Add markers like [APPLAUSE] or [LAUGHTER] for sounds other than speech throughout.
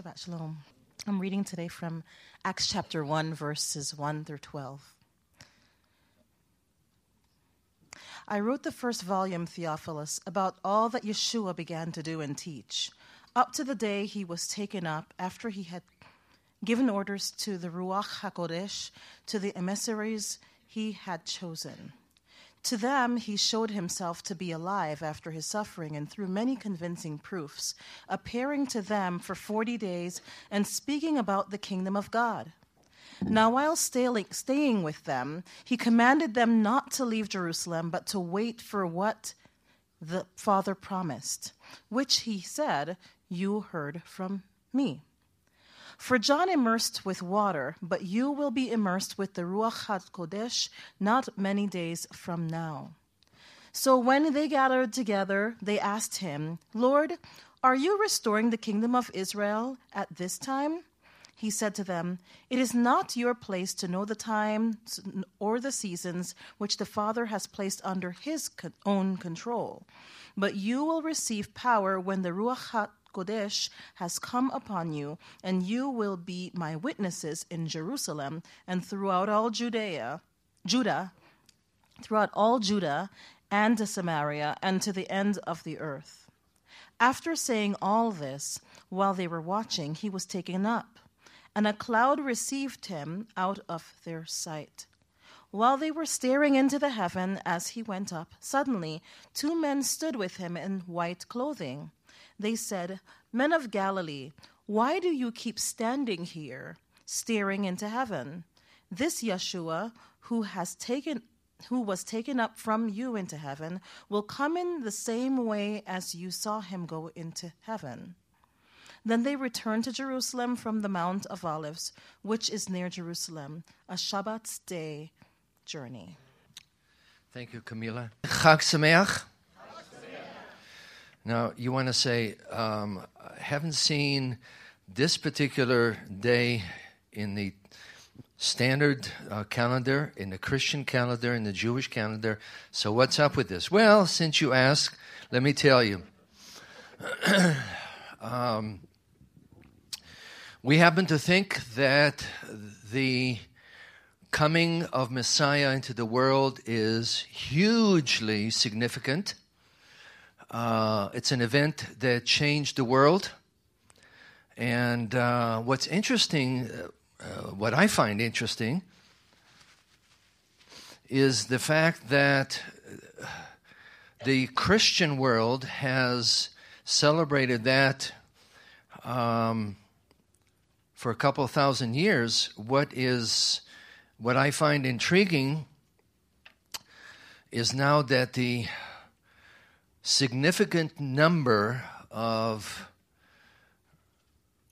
Shabbat Shalom. I'm reading today from Acts chapter 1, verses 1 through 12. I wrote the first volume, Theophilus, about all that Yeshua began to do and teach, up to the day he was taken up after he had given orders to the Ruach HaKodesh, to the emissaries he had chosen. To them, he showed himself to be alive after his suffering and through many convincing proofs, appearing to them for 40 days and speaking about the kingdom of God. Now, while staying with them, he commanded them not to leave Jerusalem, but to wait for what the Father promised, which he said, You heard from me. For John immersed with water, but you will be immersed with the Ruach HaKodesh not many days from now. So when they gathered together, they asked him, Lord, are you restoring the kingdom of Israel at this time? He said to them, It is not your place to know the times or the seasons which the Father has placed under his own control, but you will receive power when the Ruach Kodesh has come upon you, and you will be my witnesses in Jerusalem and throughout all Judea, Judah, throughout all Judah and to Samaria and to the end of the earth. After saying all this, while they were watching, he was taken up, and a cloud received him out of their sight. While they were staring into the heaven as he went up, suddenly two men stood with him in white clothing they said, Men of Galilee, why do you keep standing here, staring into heaven? This Yeshua, who has taken who was taken up from you into heaven, will come in the same way as you saw him go into heaven. Then they returned to Jerusalem from the Mount of Olives, which is near Jerusalem, a Shabbat's day journey. Thank you, Camila. Chag Sameach. Now, you want to say, um, I haven't seen this particular day in the standard uh, calendar, in the Christian calendar, in the Jewish calendar. So, what's up with this? Well, since you ask, let me tell you. [CLEARS THROAT] um, we happen to think that the coming of Messiah into the world is hugely significant uh, it's an event that changed the world. And uh, what's interesting, uh, what I find interesting, is the fact that the Christian world has celebrated that um, for a couple thousand years. What is what I find intriguing is now that the significant number of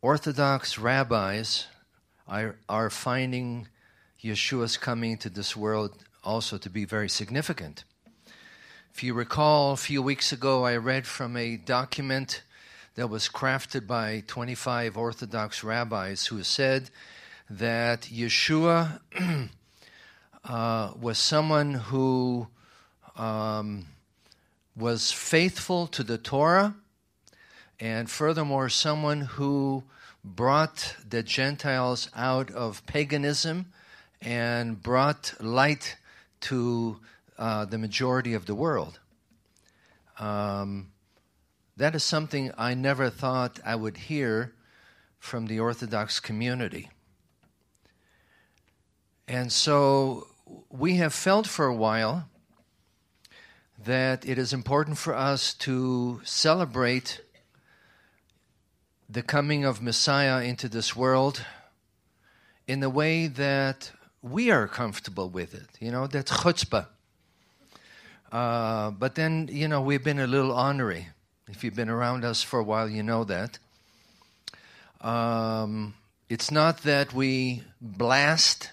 Orthodox rabbis are, are finding Yeshua's coming to this world also to be very significant. If you recall, a few weeks ago, I read from a document that was crafted by 25 Orthodox rabbis who said that Yeshua [CLEARS THROAT] uh, was someone who um, was faithful to the Torah, and furthermore, someone who brought the Gentiles out of paganism and brought light to uh, the majority of the world. Um, that is something I never thought I would hear from the Orthodox community. And so we have felt for a while that it is important for us to celebrate the coming of Messiah into this world in the way that we are comfortable with it. You know, that's chutzpah. Uh, but then, you know, we've been a little ornery. If you've been around us for a while, you know that. Um, it's not that we blast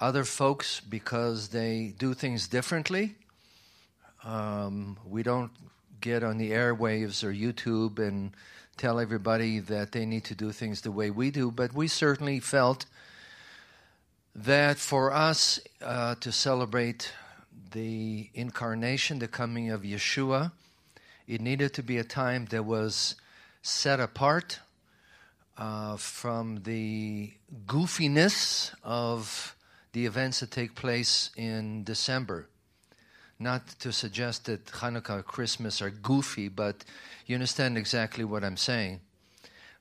other folks because they do things differently. Um, we don't get on the airwaves or YouTube and tell everybody that they need to do things the way we do, but we certainly felt that for us uh, to celebrate the incarnation, the coming of Yeshua, it needed to be a time that was set apart uh, from the goofiness of the events that take place in December. Not to suggest that Hanukkah or Christmas are goofy, but you understand exactly what I'm saying.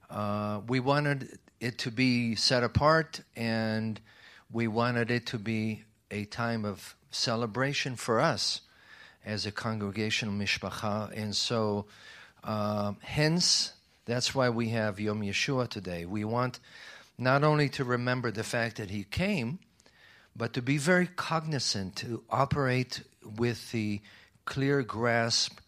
Uh, we wanted it to be set apart, and we wanted it to be a time of celebration for us as a congregational mishpacha, and so uh, hence that's why we have Yom Yeshua today. We want not only to remember the fact that he came, but to be very cognizant to operate with the clear grasp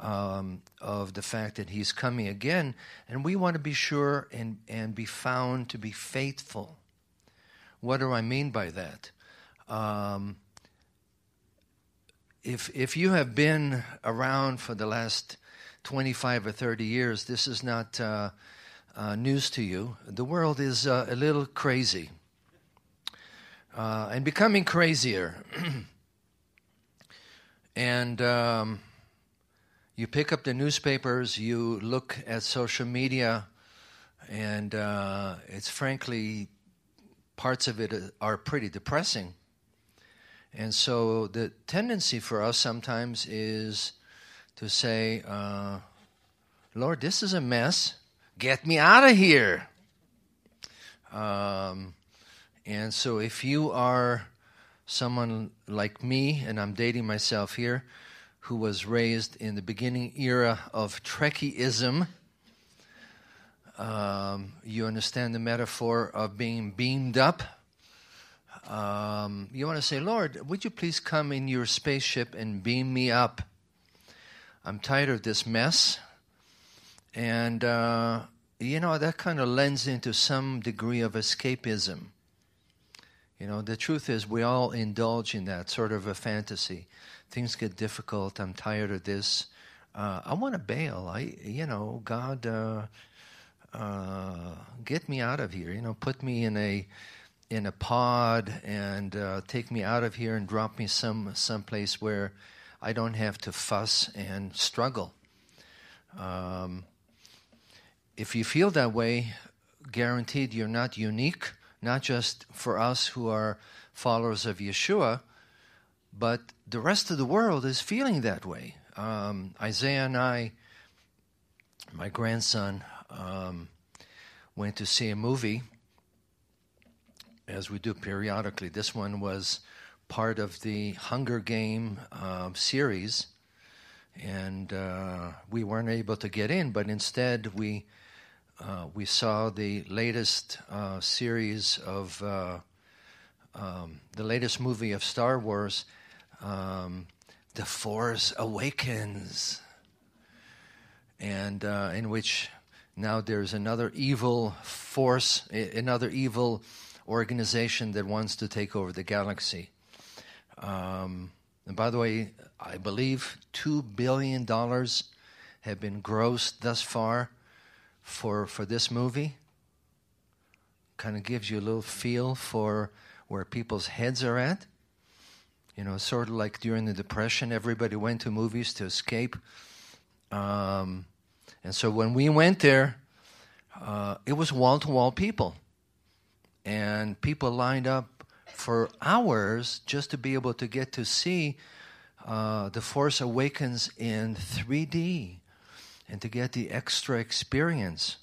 um, of the fact that he's coming again, and we want to be sure and, and be found to be faithful. What do I mean by that? Um, if if you have been around for the last 25 or 30 years, this is not uh, uh, news to you. The world is uh, a little crazy uh, and becoming crazier. [CLEARS THROAT] and um, you pick up the newspapers, you look at social media, and uh, it's frankly, parts of it are pretty depressing. And so the tendency for us sometimes is to say, uh, Lord, this is a mess. Get me out of here. Um, and so if you are someone like me, and I'm dating myself here, who was raised in the beginning era of Trekkiism, um, you understand the metaphor of being beamed up um, you want to say, Lord, would you please come in your spaceship and beam me up? I'm tired of this mess. And, uh, you know, that kind of lends into some degree of escapism. You know, the truth is, we all indulge in that sort of a fantasy. Things get difficult. I'm tired of this. Uh, I want to bail. I, you know, God, uh, uh, get me out of here. You know, put me in a in a pod and uh, take me out of here and drop me some someplace where I don't have to fuss and struggle. Um, if you feel that way, guaranteed you're not unique, not just for us who are followers of Yeshua, but the rest of the world is feeling that way. Um, Isaiah and I, my grandson, um, went to see a movie as we do periodically. This one was part of the Hunger Game uh, series, and uh, we weren't able to get in, but instead we uh, we saw the latest uh, series of uh, um, the latest movie of Star Wars, um, The Force Awakens, and uh, in which now there's another evil force, another evil organization that wants to take over the galaxy. Um, and by the way, I believe $2 billion have been grossed thus far for, for this movie. Kind of gives you a little feel for where people's heads are at. You know, sort of like during the Depression, everybody went to movies to escape. Um, and so when we went there, uh, it was wall to wall people and people lined up for hours just to be able to get to see uh, The Force Awakens in 3D and to get the extra experience.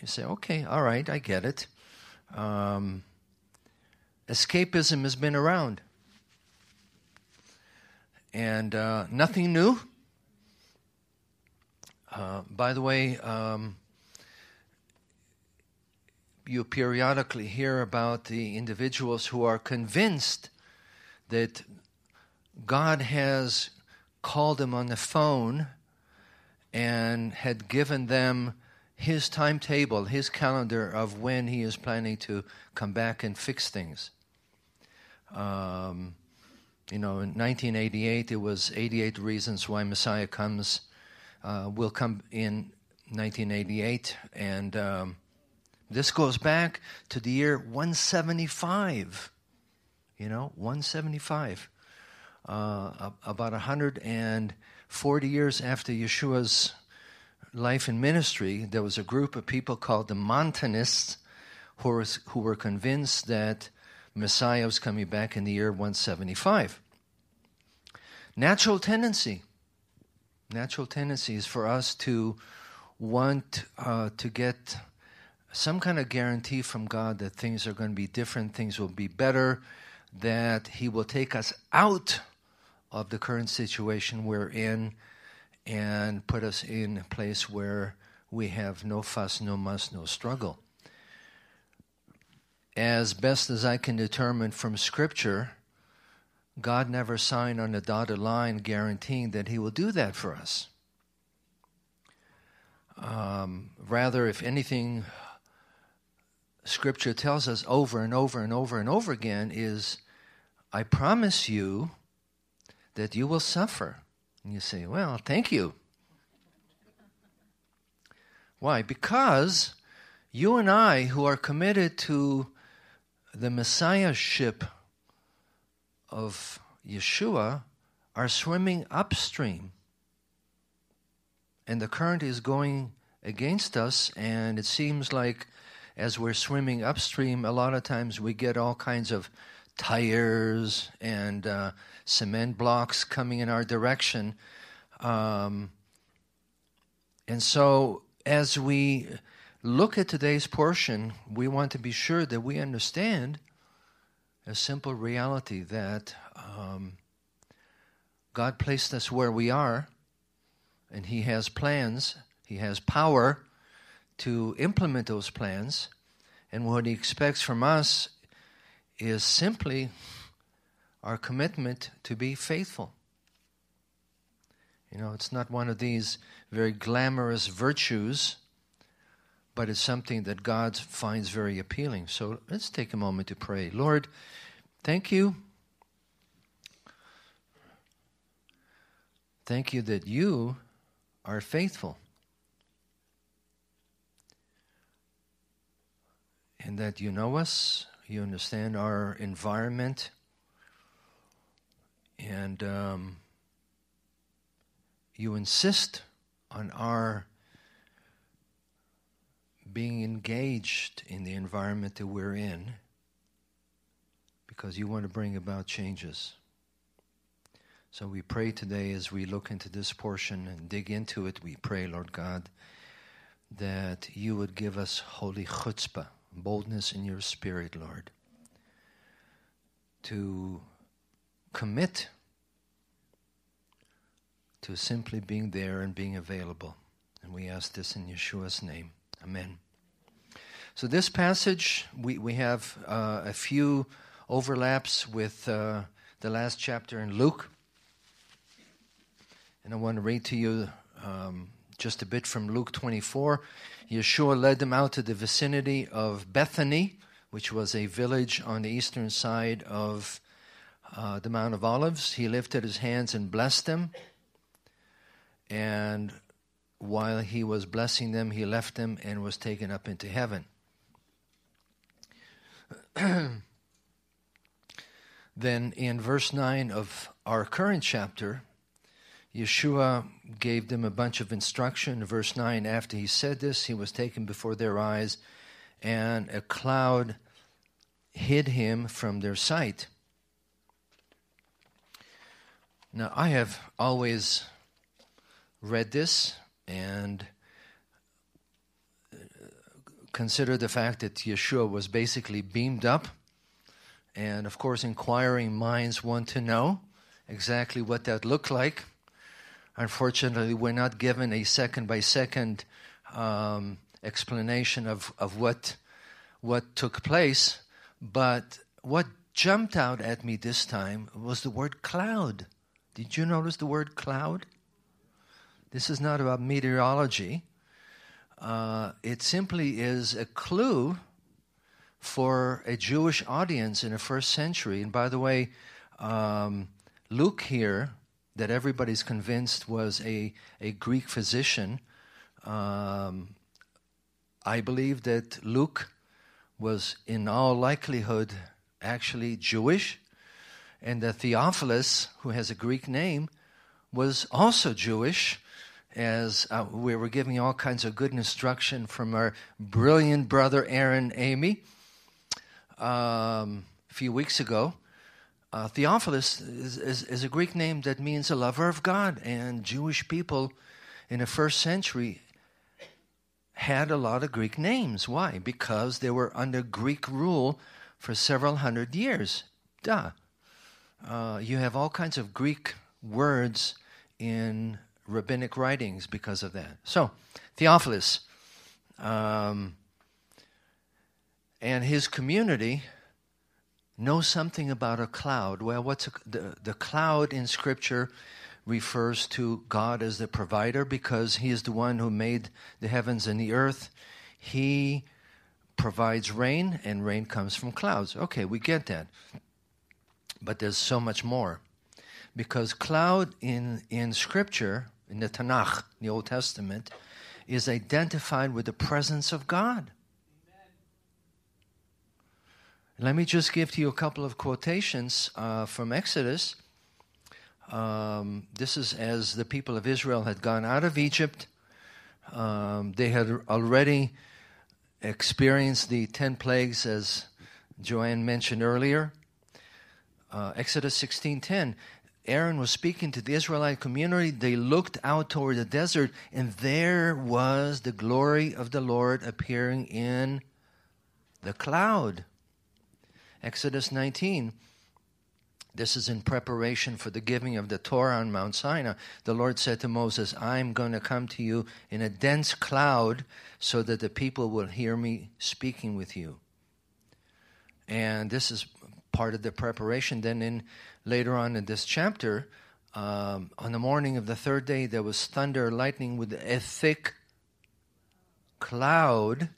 You say, okay, all right, I get it. Um, escapism has been around. And uh, nothing new. Uh, by the way, um, you periodically hear about the individuals who are convinced that God has called them on the phone and had given them his timetable, his calendar of when he is planning to come back and fix things. Um, you know, in 1988, it was 88 reasons why Messiah comes, uh, will come in 1988, and um, this goes back to the year 175. You know, 175. Uh, about 140 years after Yeshua's life and ministry, there was a group of people called the Montanists who were, who were convinced that Messiah was coming back in the year 175. Natural tendency. Natural tendency is for us to want uh, to get some kind of guarantee from God that things are going to be different, things will be better, that He will take us out of the current situation we're in and put us in a place where we have no fuss, no muss, no struggle. As best as I can determine from Scripture, God never signed on a dotted line guaranteeing that He will do that for us. Um, rather, if anything, Scripture tells us over and over and over and over again is, I promise you that you will suffer. And you say, Well, thank you. Why? Because you and I, who are committed to the Messiahship of Yeshua, are swimming upstream. And the current is going against us, and it seems like as we're swimming upstream, a lot of times we get all kinds of tires and uh, cement blocks coming in our direction. Um, and so, as we look at today's portion, we want to be sure that we understand a simple reality that um, God placed us where we are, and He has plans, He has power to implement those plans. And what He expects from us is simply our commitment to be faithful. You know, it's not one of these very glamorous virtues, but it's something that God finds very appealing. So let's take a moment to pray. Lord, thank you. Thank you that you are faithful. And that you know us, you understand our environment, and um, you insist on our being engaged in the environment that we're in because you want to bring about changes. So we pray today as we look into this portion and dig into it, we pray, Lord God, that you would give us holy chutzpah, boldness in your spirit, Lord, to commit to simply being there and being available. And we ask this in Yeshua's name. Amen. So, this passage, we, we have uh, a few overlaps with uh, the last chapter in Luke. And I want to read to you um, just a bit from Luke 24. Yeshua led them out to the vicinity of Bethany, which was a village on the eastern side of uh, the Mount of Olives. He lifted his hands and blessed them. And while he was blessing them, he left them and was taken up into heaven. [CLEARS THROAT] then in verse 9 of our current chapter, Yeshua gave them a bunch of instruction. Verse 9 After he said this, he was taken before their eyes, and a cloud hid him from their sight. Now, I have always read this and consider the fact that Yeshua was basically beamed up. And of course, inquiring minds want to know exactly what that looked like. Unfortunately, we're not given a second by second um, explanation of, of what, what took place. But what jumped out at me this time was the word cloud. Did you notice the word cloud? This is not about meteorology. Uh, it simply is a clue for a Jewish audience in the first century. And by the way, um, Luke here, that everybody's convinced was a, a Greek physician, um, I believe that Luke was in all likelihood actually Jewish, and that Theophilus, who has a Greek name, was also Jewish as uh, we were giving all kinds of good instruction from our brilliant brother Aaron Amy um, a few weeks ago. Uh, Theophilus is, is, is, a Greek name that means a lover of God, and Jewish people in the first century had a lot of Greek names. Why? Because they were under Greek rule for several hundred years. Duh. Uh, you have all kinds of Greek words in rabbinic writings because of that. So, Theophilus um, and his community know something about a cloud. Well, what's a, the, the cloud in Scripture refers to God as the provider because He is the one who made the heavens and the earth. He provides rain, and rain comes from clouds. Okay, we get that. But there's so much more. Because cloud in, in Scripture, in the Tanakh, the Old Testament, is identified with the presence of God. Let me just give to you a couple of quotations uh, from Exodus. Um, this is as the people of Israel had gone out of Egypt. Um, they had already experienced the ten plagues, as Joanne mentioned earlier. Uh, Exodus 16:10. Aaron was speaking to the Israelite community. They looked out toward the desert, and there was the glory of the Lord appearing in the cloud. Exodus 19. This is in preparation for the giving of the Torah on Mount Sinai. The Lord said to Moses, I'm going to come to you in a dense cloud so that the people will hear me speaking with you. And this is part of the preparation. Then, in later on in this chapter, um, on the morning of the third day, there was thunder, lightning with a thick cloud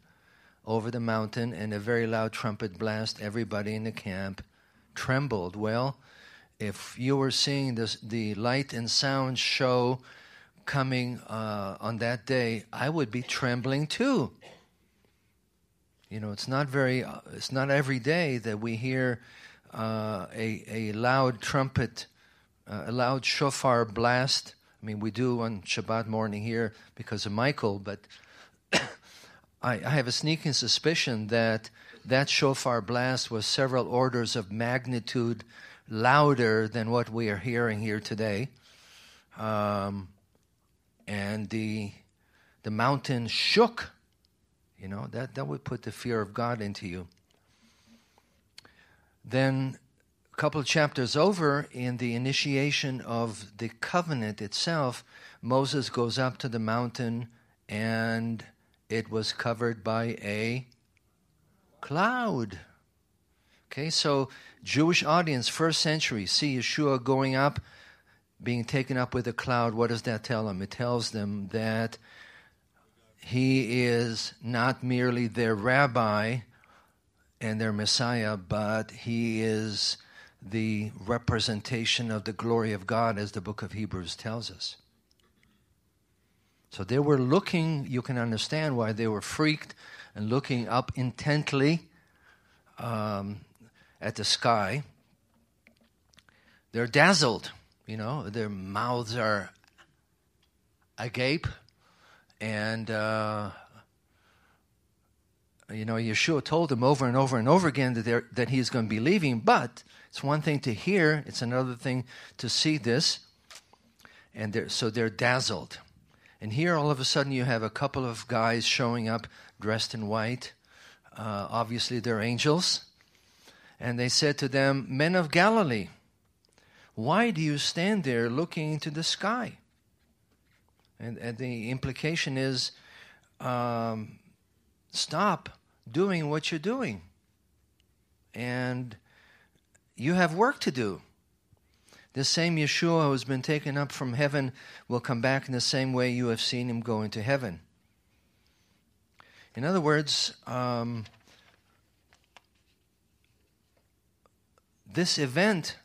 over the mountain and a very loud trumpet blast. Everybody in the camp trembled. Well, if you were seeing this, the light and sound show coming uh, on that day, I would be trembling too. You know, it's not very, uh, it's not every day that we hear uh, a, a loud trumpet, uh, a loud shofar blast. I mean, we do on Shabbat morning here because of Michael, but [COUGHS] I, I have a sneaking suspicion that that shofar blast was several orders of magnitude louder than what we are hearing here today. Um, and the, the mountain shook. You know, that, that would put the fear of God into you. Then, a couple chapters over, in the initiation of the covenant itself, Moses goes up to the mountain and it was covered by a cloud. Okay, so Jewish audience, first century, see Yeshua going up, being taken up with a cloud. What does that tell them? It tells them that he is not merely their rabbi and their Messiah, but he is the representation of the glory of God, as the book of Hebrews tells us. So they were looking, you can understand why they were freaked and looking up intently um, at the sky. They're dazzled, you know, their mouths are agape. And, uh, you know, Yeshua told them over and over and over again that, that he is going to be leaving, but it's one thing to hear, it's another thing to see this. And they're, so they're dazzled. And here, all of a sudden, you have a couple of guys showing up dressed in white. Uh, obviously, they're angels. And they said to them, Men of Galilee, why do you stand there looking into the sky? And, and the implication is um, stop doing what you're doing. And you have work to do. This same Yeshua who has been taken up from heaven will come back in the same way you have seen him go into heaven. In other words, um, this event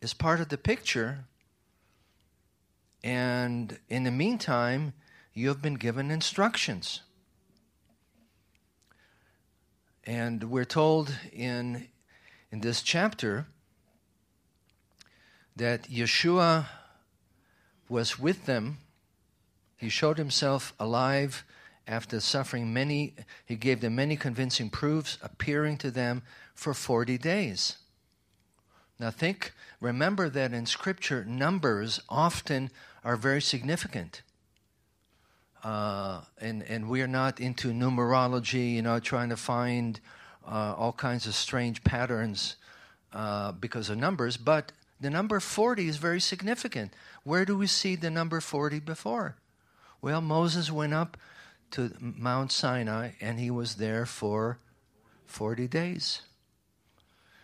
is part of the picture, and in the meantime, you have been given instructions. And we're told in, in this chapter that Yeshua was with them He showed himself alive after suffering many, he gave them many convincing proofs, appearing to them for 40 days. Now, think, remember that in Scripture, numbers often are very significant. Uh, and, and we're not into numerology, you know, trying to find uh, all kinds of strange patterns uh, because of numbers, but the number 40 is very significant. Where do we see the number 40 before? Well, Moses went up to Mount Sinai and he was there for 40 days.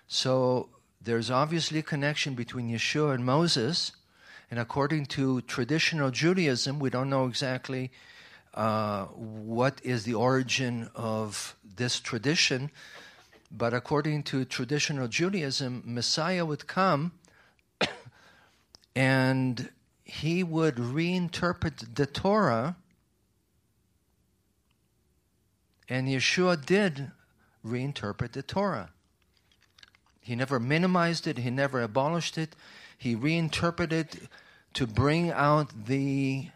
So there's obviously a connection between Yeshua and Moses. And according to traditional Judaism, we don't know exactly uh, what is the origin of this tradition. But according to traditional Judaism, Messiah would come [COUGHS] and he would reinterpret the Torah. And Yeshua did reinterpret the Torah. He never minimized it, he never abolished it. He reinterpreted to bring out the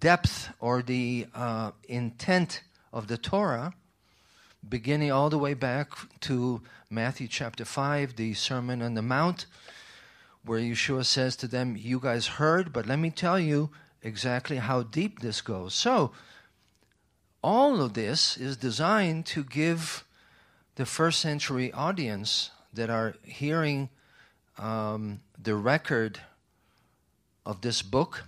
depth or the uh, intent of the Torah, beginning all the way back to Matthew chapter 5, the Sermon on the Mount, where Yeshua says to them, You guys heard, but let me tell you exactly how deep this goes. So, all of this is designed to give the first century audience that are hearing um, the record of this book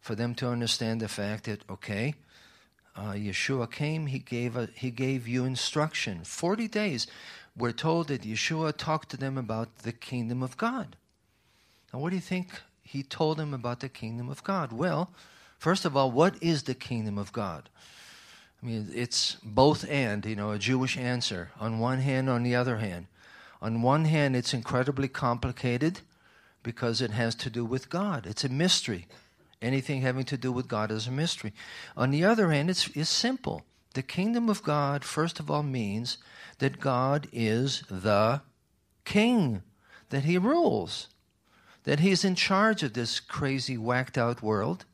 for them to understand the fact that okay uh, yeshua came he gave a, he gave you instruction. 40 days we're told that yeshua talked to them about the kingdom of god. Now what do you think he told them about the kingdom of god? Well first of all what is the kingdom of god? I mean, it's both and, you know, a Jewish answer. On one hand, on the other hand. On one hand, it's incredibly complicated because it has to do with God. It's a mystery. Anything having to do with God is a mystery. On the other hand, it's, it's simple. The kingdom of God, first of all, means that God is the king, that he rules, that he's in charge of this crazy, whacked out world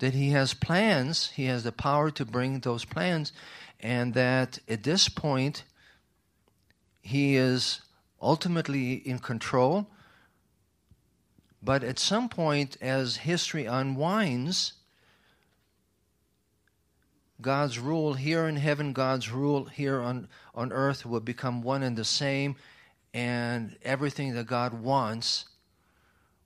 that he has plans, he has the power to bring those plans, and that at this point, he is ultimately in control. But at some point, as history unwinds, God's rule here in heaven, God's rule here on, on earth will become one and the same, and everything that God wants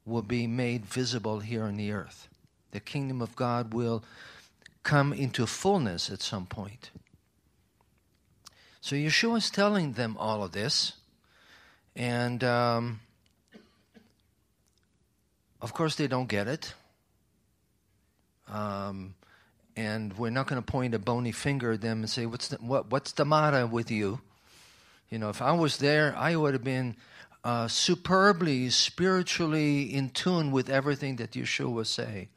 will be made visible here on the earth the kingdom of God will come into fullness at some point. So Yeshua is telling them all of this. And um, of course, they don't get it. Um, and we're not going to point a bony finger at them and say, what's the, what, what's the matter with you? You know, if I was there, I would have been uh, superbly, spiritually in tune with everything that Yeshua was saying.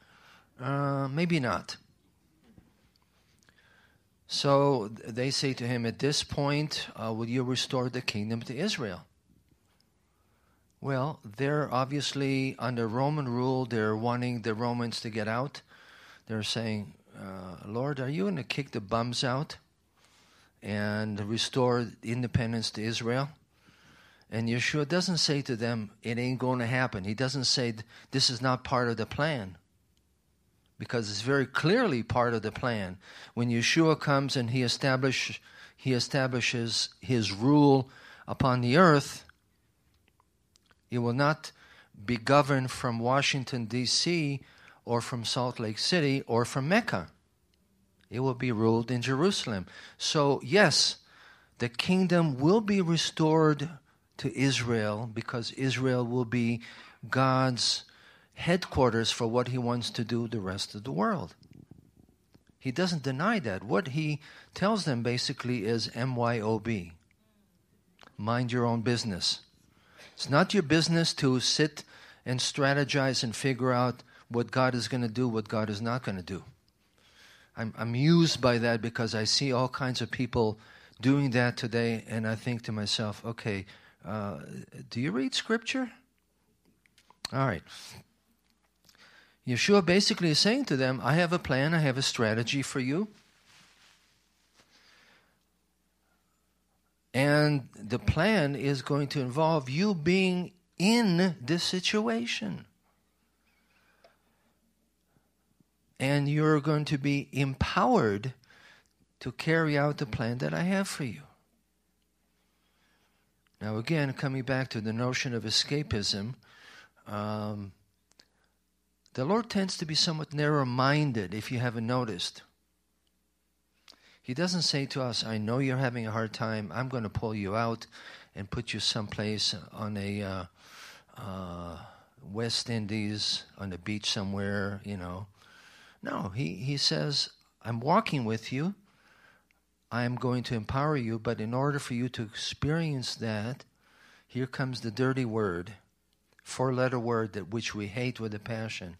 Uh, maybe not. So they say to him, At this point, uh, will you restore the kingdom to Israel? Well, they're obviously under Roman rule. They're wanting the Romans to get out. They're saying, uh, Lord, are you going to kick the bums out and restore independence to Israel? And Yeshua doesn't say to them, it ain't going to happen. He doesn't say, this is not part of the plan because it's very clearly part of the plan. When Yeshua comes and he, establish, he establishes his rule upon the earth, it will not be governed from Washington, D.C., or from Salt Lake City, or from Mecca. It will be ruled in Jerusalem. So, yes, the kingdom will be restored to Israel because Israel will be God's headquarters for what he wants to do the rest of the world. He doesn't deny that. What he tells them basically is MYOB mind your own business. It's not your business to sit and strategize and figure out what God is going to do, what God is not going to do. I'm amused by that because I see all kinds of people doing that today, and I think to myself, okay, uh, do you read Scripture? All right. Yeshua basically is saying to them, I have a plan, I have a strategy for you. And the plan is going to involve you being in this situation. And you're going to be empowered to carry out the plan that I have for you. Now, again, coming back to the notion of escapism, um, the Lord tends to be somewhat narrow minded, if you haven't noticed. He doesn't say to us, I know you're having a hard time. I'm going to pull you out and put you someplace on a uh, uh, West Indies, on the beach somewhere, you know. No, he, he says, I'm walking with you. I am going to empower you, but in order for you to experience that, here comes the dirty word, four letter word that which we hate with a passion.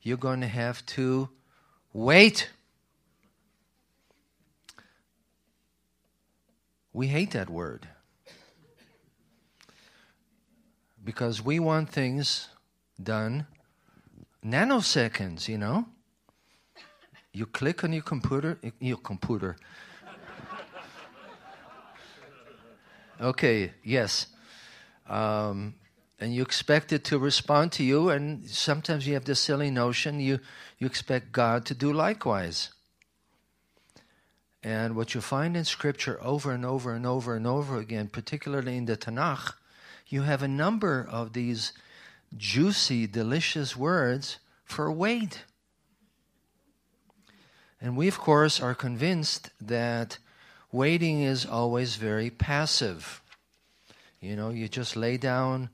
You're going to have to wait. We hate that word because we want things done nanoseconds, you know. You click on your computer, your computer. okay, yes. Um, and you expect it to respond to you, and sometimes you have this silly notion you, you expect God to do likewise. And what you find in Scripture over and over and over and over again, particularly in the Tanakh, you have a number of these juicy, delicious words for wait. And we, of course, are convinced that waiting is always very passive. You know, you just lay down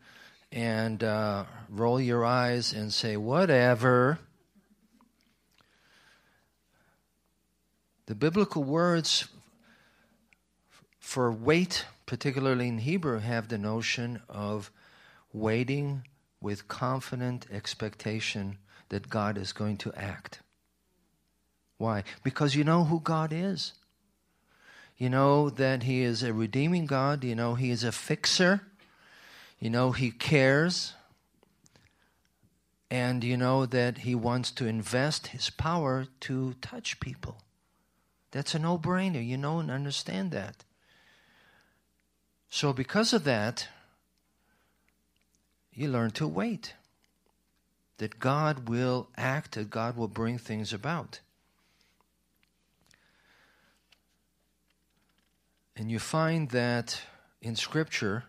and uh, roll your eyes and say, whatever. The biblical words for wait, particularly in Hebrew, have the notion of waiting with confident expectation that God is going to act. Why? Because you know who God is. You know that He is a redeeming God. You know He is a fixer. You know He cares. And you know that He wants to invest His power to touch people. That's a no brainer. You know and understand that. So, because of that, you learn to wait. That God will act, that God will bring things about. And you find that in Scripture,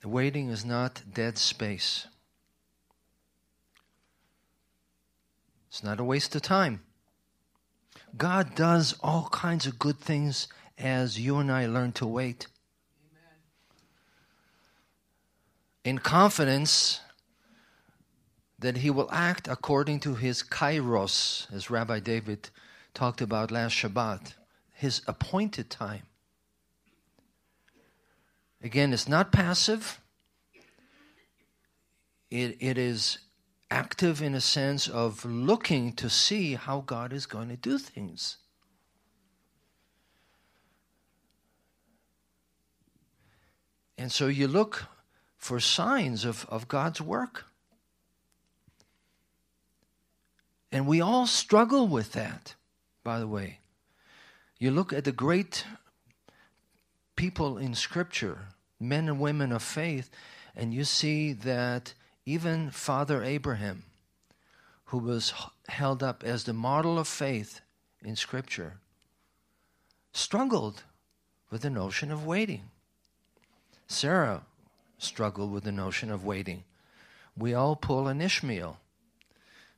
the waiting is not dead space. It's not a waste of time. God does all kinds of good things as you and I learn to wait. In confidence that He will act according to His kairos, as Rabbi David talked about last Shabbat, His appointed time. Again, it's not passive. It, it is active in a sense of looking to see how God is going to do things. And so you look for signs of, of God's work. And we all struggle with that, by the way. You look at the great people in Scripture, men and women of faith, and you see that even Father Abraham, who was held up as the model of faith in Scripture, struggled with the notion of waiting. Sarah struggled with the notion of waiting. We all pull an Ishmael.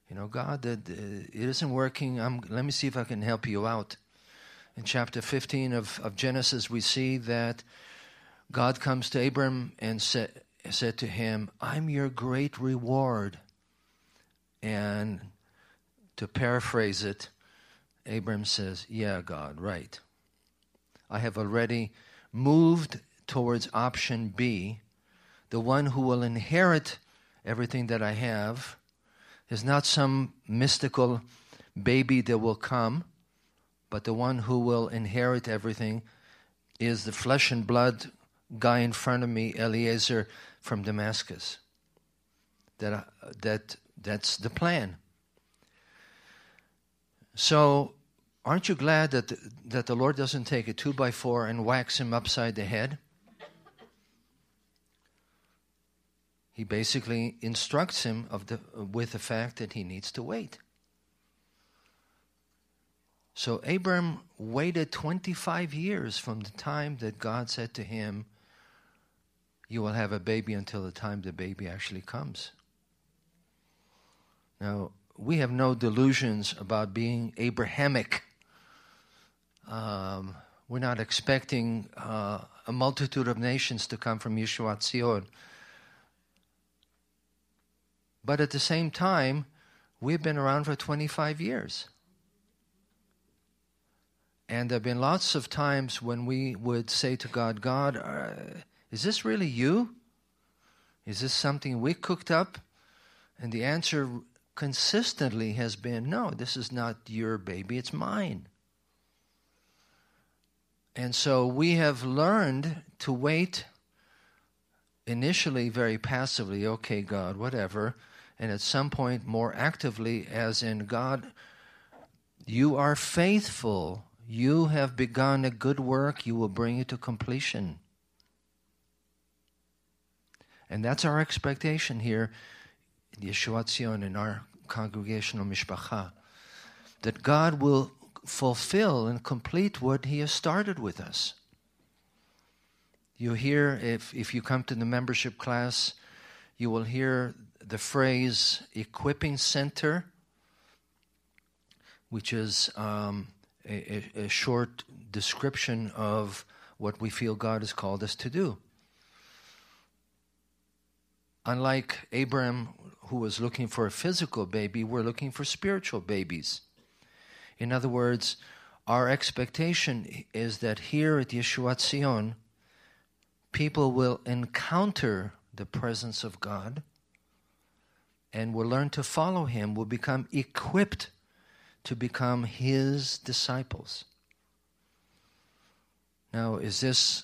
You know, God, it isn't working. I'm, let me see if I can help you out. In chapter 15 of, of Genesis, we see that God comes to Abram and said, said to him, I'm your great reward. And to paraphrase it, Abram says, Yeah, God, right. I have already moved towards option B. The one who will inherit everything that I have is not some mystical baby that will come, but the one who will inherit everything is the flesh and blood guy in front of me, Eliezer from Damascus. that, uh, that that's the plan. So, aren't you glad that the, that the Lord doesn't take a two by four and whacks him upside the head? He basically instructs him of the, with the fact that he needs to wait. So Abram waited 25 years from the time that God said to him, You will have a baby until the time the baby actually comes. Now, we have no delusions about being Abrahamic. Um, we're not expecting uh, a multitude of nations to come from Yeshuat Tzion. But at the same time, we've been around for 25 years. And there have been lots of times when we would say to God, God, uh, is this really you? Is this something we cooked up? And the answer consistently has been, no, this is not your baby, it's mine. And so we have learned to wait initially very passively, okay, God, whatever, and at some point more actively, as in, God, you are faithful you have begun a good work, you will bring it to completion. And that's our expectation here in Yeshuat Tzion, in our congregational mishpacha, that God will fulfill and complete what He has started with us. You hear, if, if you come to the membership class, you will hear the phrase equipping center, which is um, a, a, short description of what we feel God has called us to do. Unlike Abraham, who was looking for a physical baby, we're looking for spiritual babies. In other words, our expectation is that here at Yeshuat Tzion, people will encounter the presence of God and will learn to follow Him, will become equipped to become his disciples. Now, is this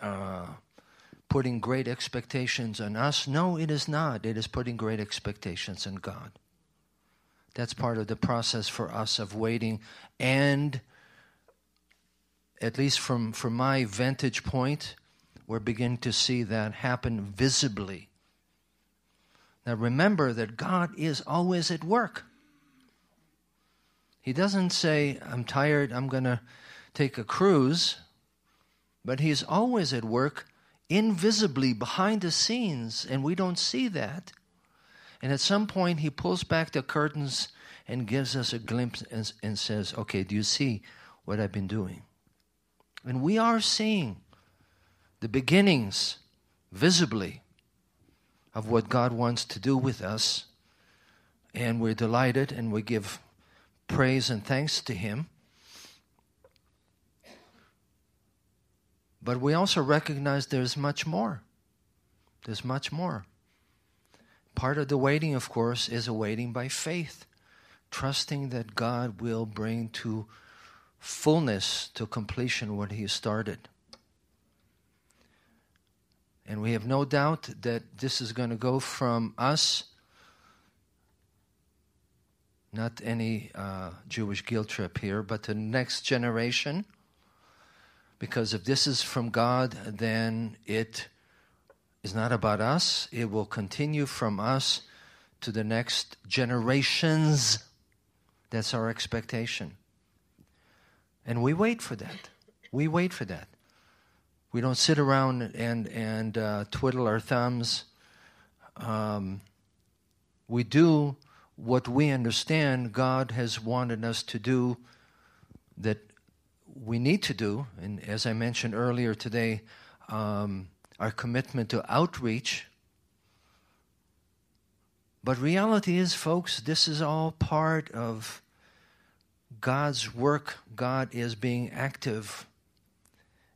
uh, putting great expectations on us? No, it is not. It is putting great expectations on God. That's part of the process for us of waiting. And, at least from, from my vantage point, we're beginning to see that happen visibly. Now, remember that God is always at work. He doesn't say, I'm tired, I'm going to take a cruise, but He's always at work invisibly behind the scenes, and we don't see that. And at some point, He pulls back the curtains and gives us a glimpse and, and says, Okay, do you see what I've been doing? And we are seeing the beginnings visibly of what God wants to do with us. And we're delighted and we give praise and thanks to Him. But we also recognize there's much more. There's much more. Part of the waiting, of course, is a waiting by faith, trusting that God will bring to fullness, to completion, what He started. And we have no doubt that this is going to go from us not any uh, Jewish guilt trip here, but the next generation. Because if this is from God, then it is not about us. It will continue from us to the next generations. That's our expectation. And we wait for that. We wait for that. We don't sit around and, and uh, twiddle our thumbs. Um, we do what we understand God has wanted us to do that we need to do, and as I mentioned earlier today, um, our commitment to outreach. But reality is, folks, this is all part of God's work. God is being active,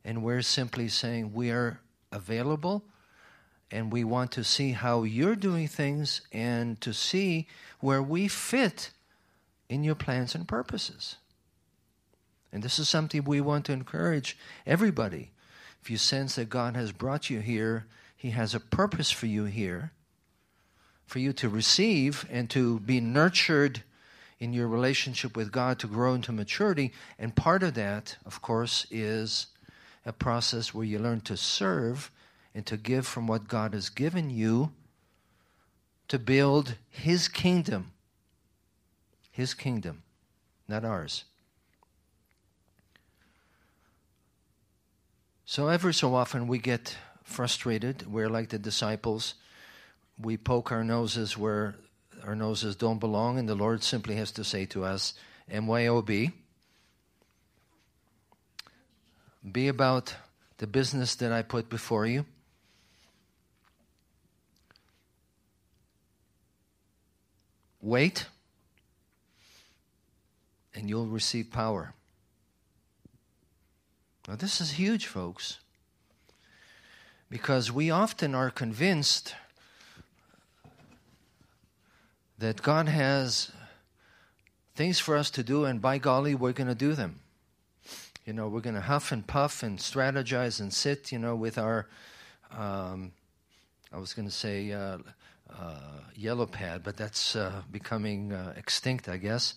and we're simply saying we are available and we want to see how you're doing things and to see where we fit in your plans and purposes. And this is something we want to encourage everybody. If you sense that God has brought you here, He has a purpose for you here. for you to receive and to be nurtured in your relationship with God to grow into maturity. And part of that, of course, is a process where you learn to serve and to give from what God has given you to build His kingdom. His kingdom, not ours. So, every so often we get frustrated. We're like the disciples. We poke our noses where our noses don't belong, and the Lord simply has to say to us, MYOB, be about the business that I put before you. Wait, and you'll receive power. Now, this is huge, folks, because we often are convinced that God has things for us to do, and by golly, we're going to do them. You know, we're going to huff and puff and strategize and sit, you know, with our, um, I was going to say uh, uh, yellow pad, but that's uh, becoming uh, extinct, I guess.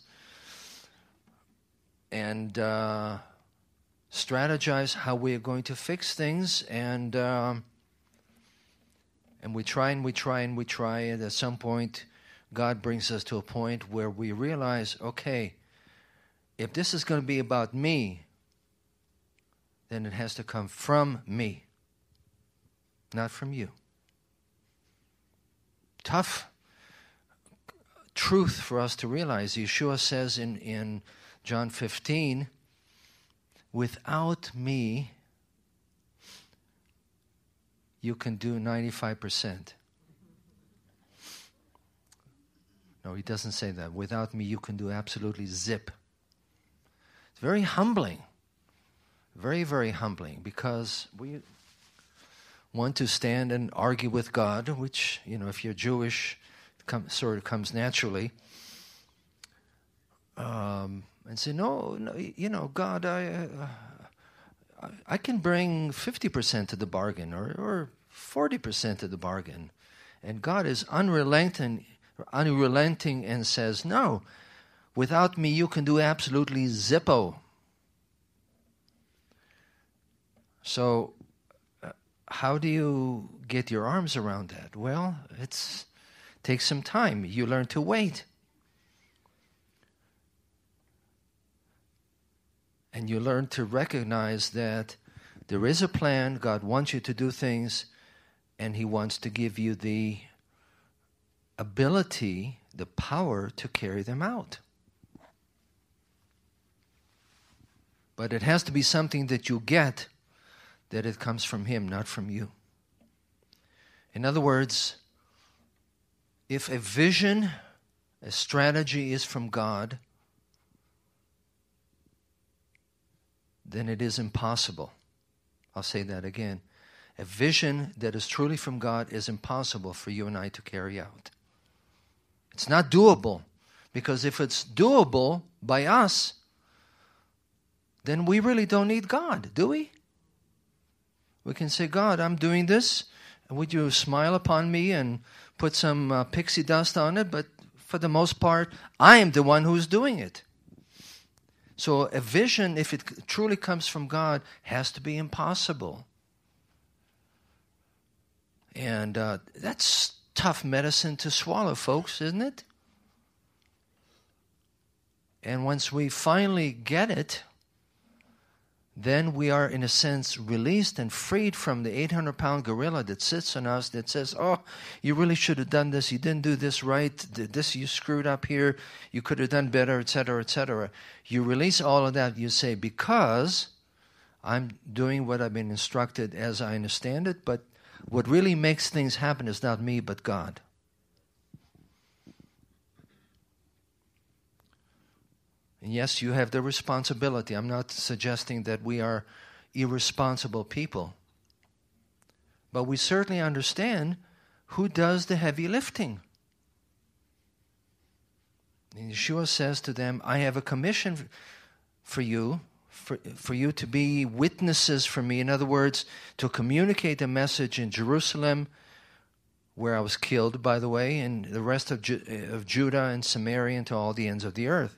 And uh, strategize how we are going to fix things, and um, and we try and we try and we try, and at some point, God brings us to a point where we realize, okay, if this is going to be about me, then it has to come from me, not from you. Tough truth for us to realize. Yeshua says in, in John 15, without me, you can do 95%. No, he doesn't say that. Without me, you can do absolutely zip. It's very humbling. Very, very humbling because we want to stand and argue with God, which, you know, if you're Jewish, come, sort of comes naturally. Um, and say, no, no, you know, God, I, uh, I can bring 50% to the bargain or, or 40% to the bargain. And God is unrelenting unrelenting and says, No, without me you can do absolutely zippo. So, uh, how do you get your arms around that? Well, it takes some time. You learn to wait. And you learn to recognize that there is a plan. God wants you to do things, and He wants to give you the ability, the power to carry them out. But it has to be something that you get that it comes from Him, not from you. In other words, if a vision, a strategy is from God, then it is impossible. I'll say that again. A vision that is truly from God is impossible for you and I to carry out. It's not doable. Because if it's doable by us, then we really don't need God, do we? We can say, God, I'm doing this. And would you smile upon me and put some uh, pixie dust on it? But for the most part, I am the one who's doing it. So a vision, if it truly comes from God, has to be impossible. And uh, that's tough medicine to swallow, folks, isn't it? And once we finally get it, then we are, in a sense, released and freed from the 800 pound gorilla that sits on us that says, Oh, you really should have done this. You didn't do this right. This you screwed up here. You could have done better, etc., etc. You release all of that. You say, Because I'm doing what I've been instructed as I understand it, but what really makes things happen is not me, but God. Yes, you have the responsibility. I'm not suggesting that we are irresponsible people. But we certainly understand who does the heavy lifting. And Yeshua says to them, I have a commission for you for, for you to be witnesses for me. In other words, to communicate the message in Jerusalem, where I was killed, by the way, and the rest of, Ju- of Judah and Samaria and to all the ends of the earth.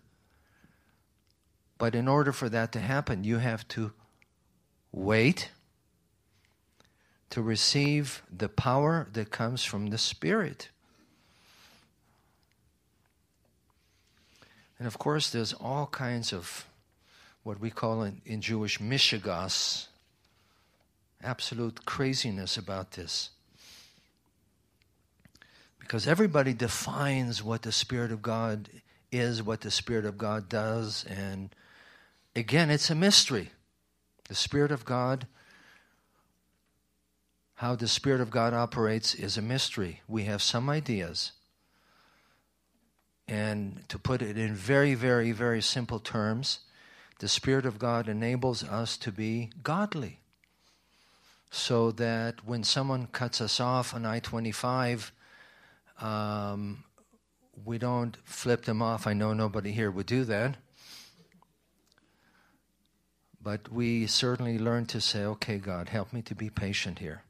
But in order for that to happen, you have to wait to receive the power that comes from the Spirit. And of course, there's all kinds of what we call in, in Jewish mishigas, absolute craziness about this. Because everybody defines what the Spirit of God is, what the Spirit of God does, and again, it's a mystery. The Spirit of God, how the Spirit of God operates, is a mystery. We have some ideas. And to put it in very, very, very simple terms, the Spirit of God enables us to be godly. So that when someone cuts us off on I 25, um, we don't flip them off. I know nobody here would do that. But we certainly learn to say, okay, God, help me to be patient here.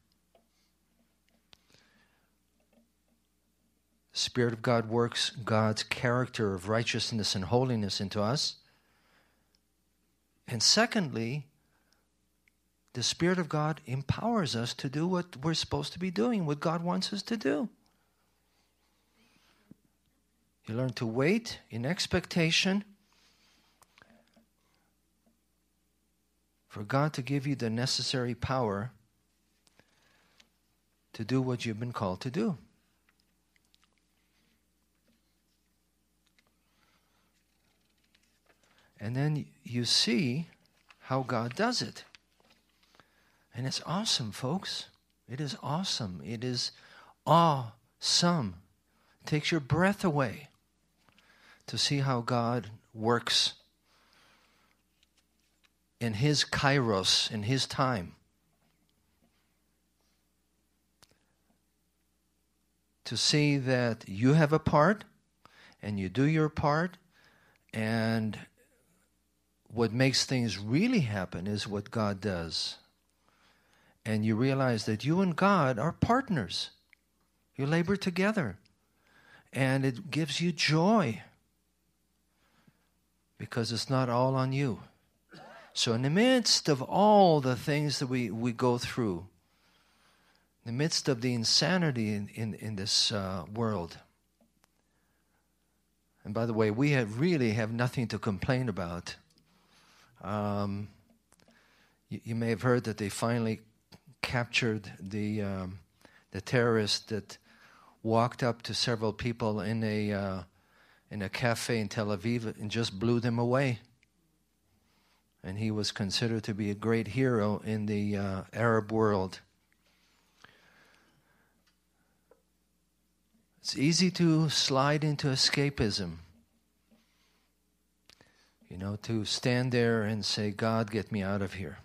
Spirit of God works God's character of righteousness and holiness into us. And secondly, the Spirit of God empowers us to do what we're supposed to be doing, what God wants us to do. You learn to wait in expectation for God to give you the necessary power to do what you've been called to do. And then you see how God does it. And it's awesome, folks. It is awesome. It is awesome. It takes your breath away to see how God works in His kairos, in His time. To see that you have a part and you do your part, and what makes things really happen is what God does. And you realize that you and God are partners. You labor together. And it gives you joy because it's not all on you. So, in the midst of all the things that we, we go through, in the midst of the insanity in, in, in this uh, world, and by the way, we have really have nothing to complain about. Um, you, you, may have heard that they finally captured the um, the terrorist that walked up to several people in a uh, in a cafe in Tel Aviv and just blew them away. And he was considered to be a great hero in the uh, Arab world. It's easy to slide into escapism. You know, to stand there and say, God, get me out of here.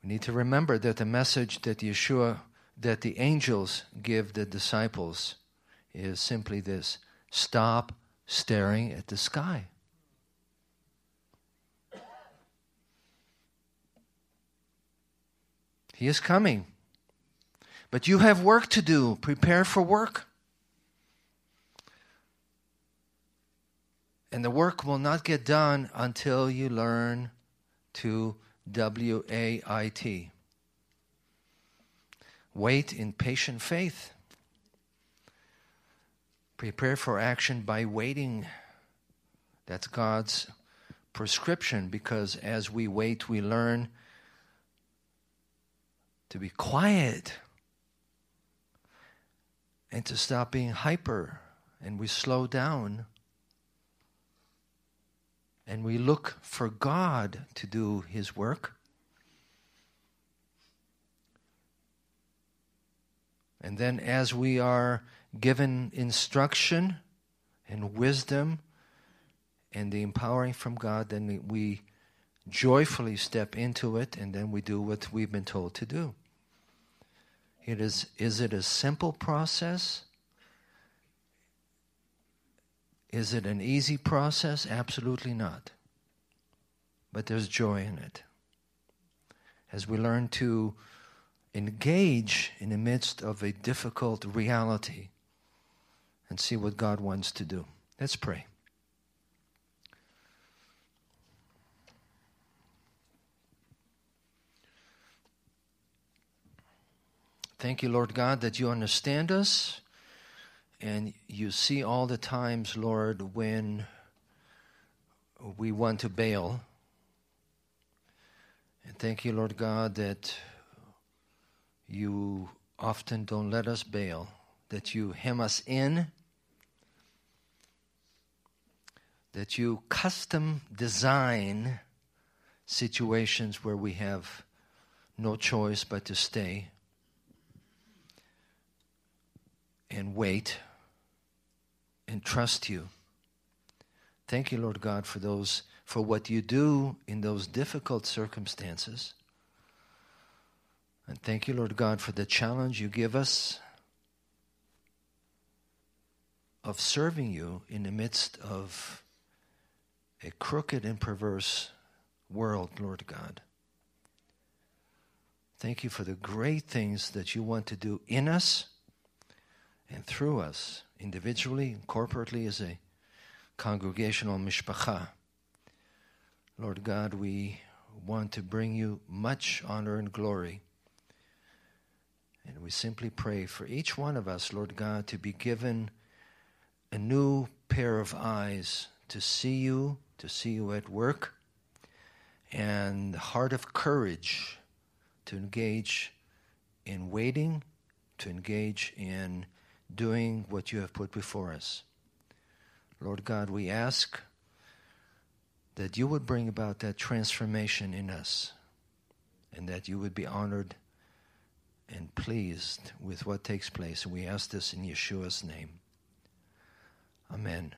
We need to remember that the message that Yeshua, that the angels give the disciples, is simply this stop staring at the sky. He is coming. But you have work to do. Prepare for work. And the work will not get done until you learn to W A I T. Wait in patient faith. Prepare for action by waiting. That's God's prescription because as we wait, we learn to be quiet and to stop being hyper and we slow down and we look for God to do His work. And then, as we are given instruction and wisdom and the empowering from God, then we joyfully step into it and then we do what we've been told to do. It is, is it a simple process? Is it an easy process? Absolutely not. But there's joy in it. As we learn to engage in the midst of a difficult reality and see what God wants to do. Let's pray. Thank you, Lord God, that you understand us and you see all the times, Lord, when we want to bail. And thank you, Lord God, that you often don't let us bail, that you hem us in, that you custom design situations where we have no choice but to stay and wait and trust you. Thank you, Lord God, for those for what you do in those difficult circumstances. And thank you, Lord God, for the challenge you give us of serving you in the midst of a crooked and perverse world, Lord God. Thank you for the great things that you want to do in us and through us, individually and corporately as a congregational mishpacha. Lord God, we want to bring you much honor and glory. And we simply pray for each one of us, Lord God, to be given a new pair of eyes to see you, to see you at work, and the heart of courage to engage in waiting, to engage in doing what you have put before us. Lord God, we ask that you would bring about that transformation in us and that you would be honored and pleased with what takes place. And we ask this in Yeshua's name. Amen.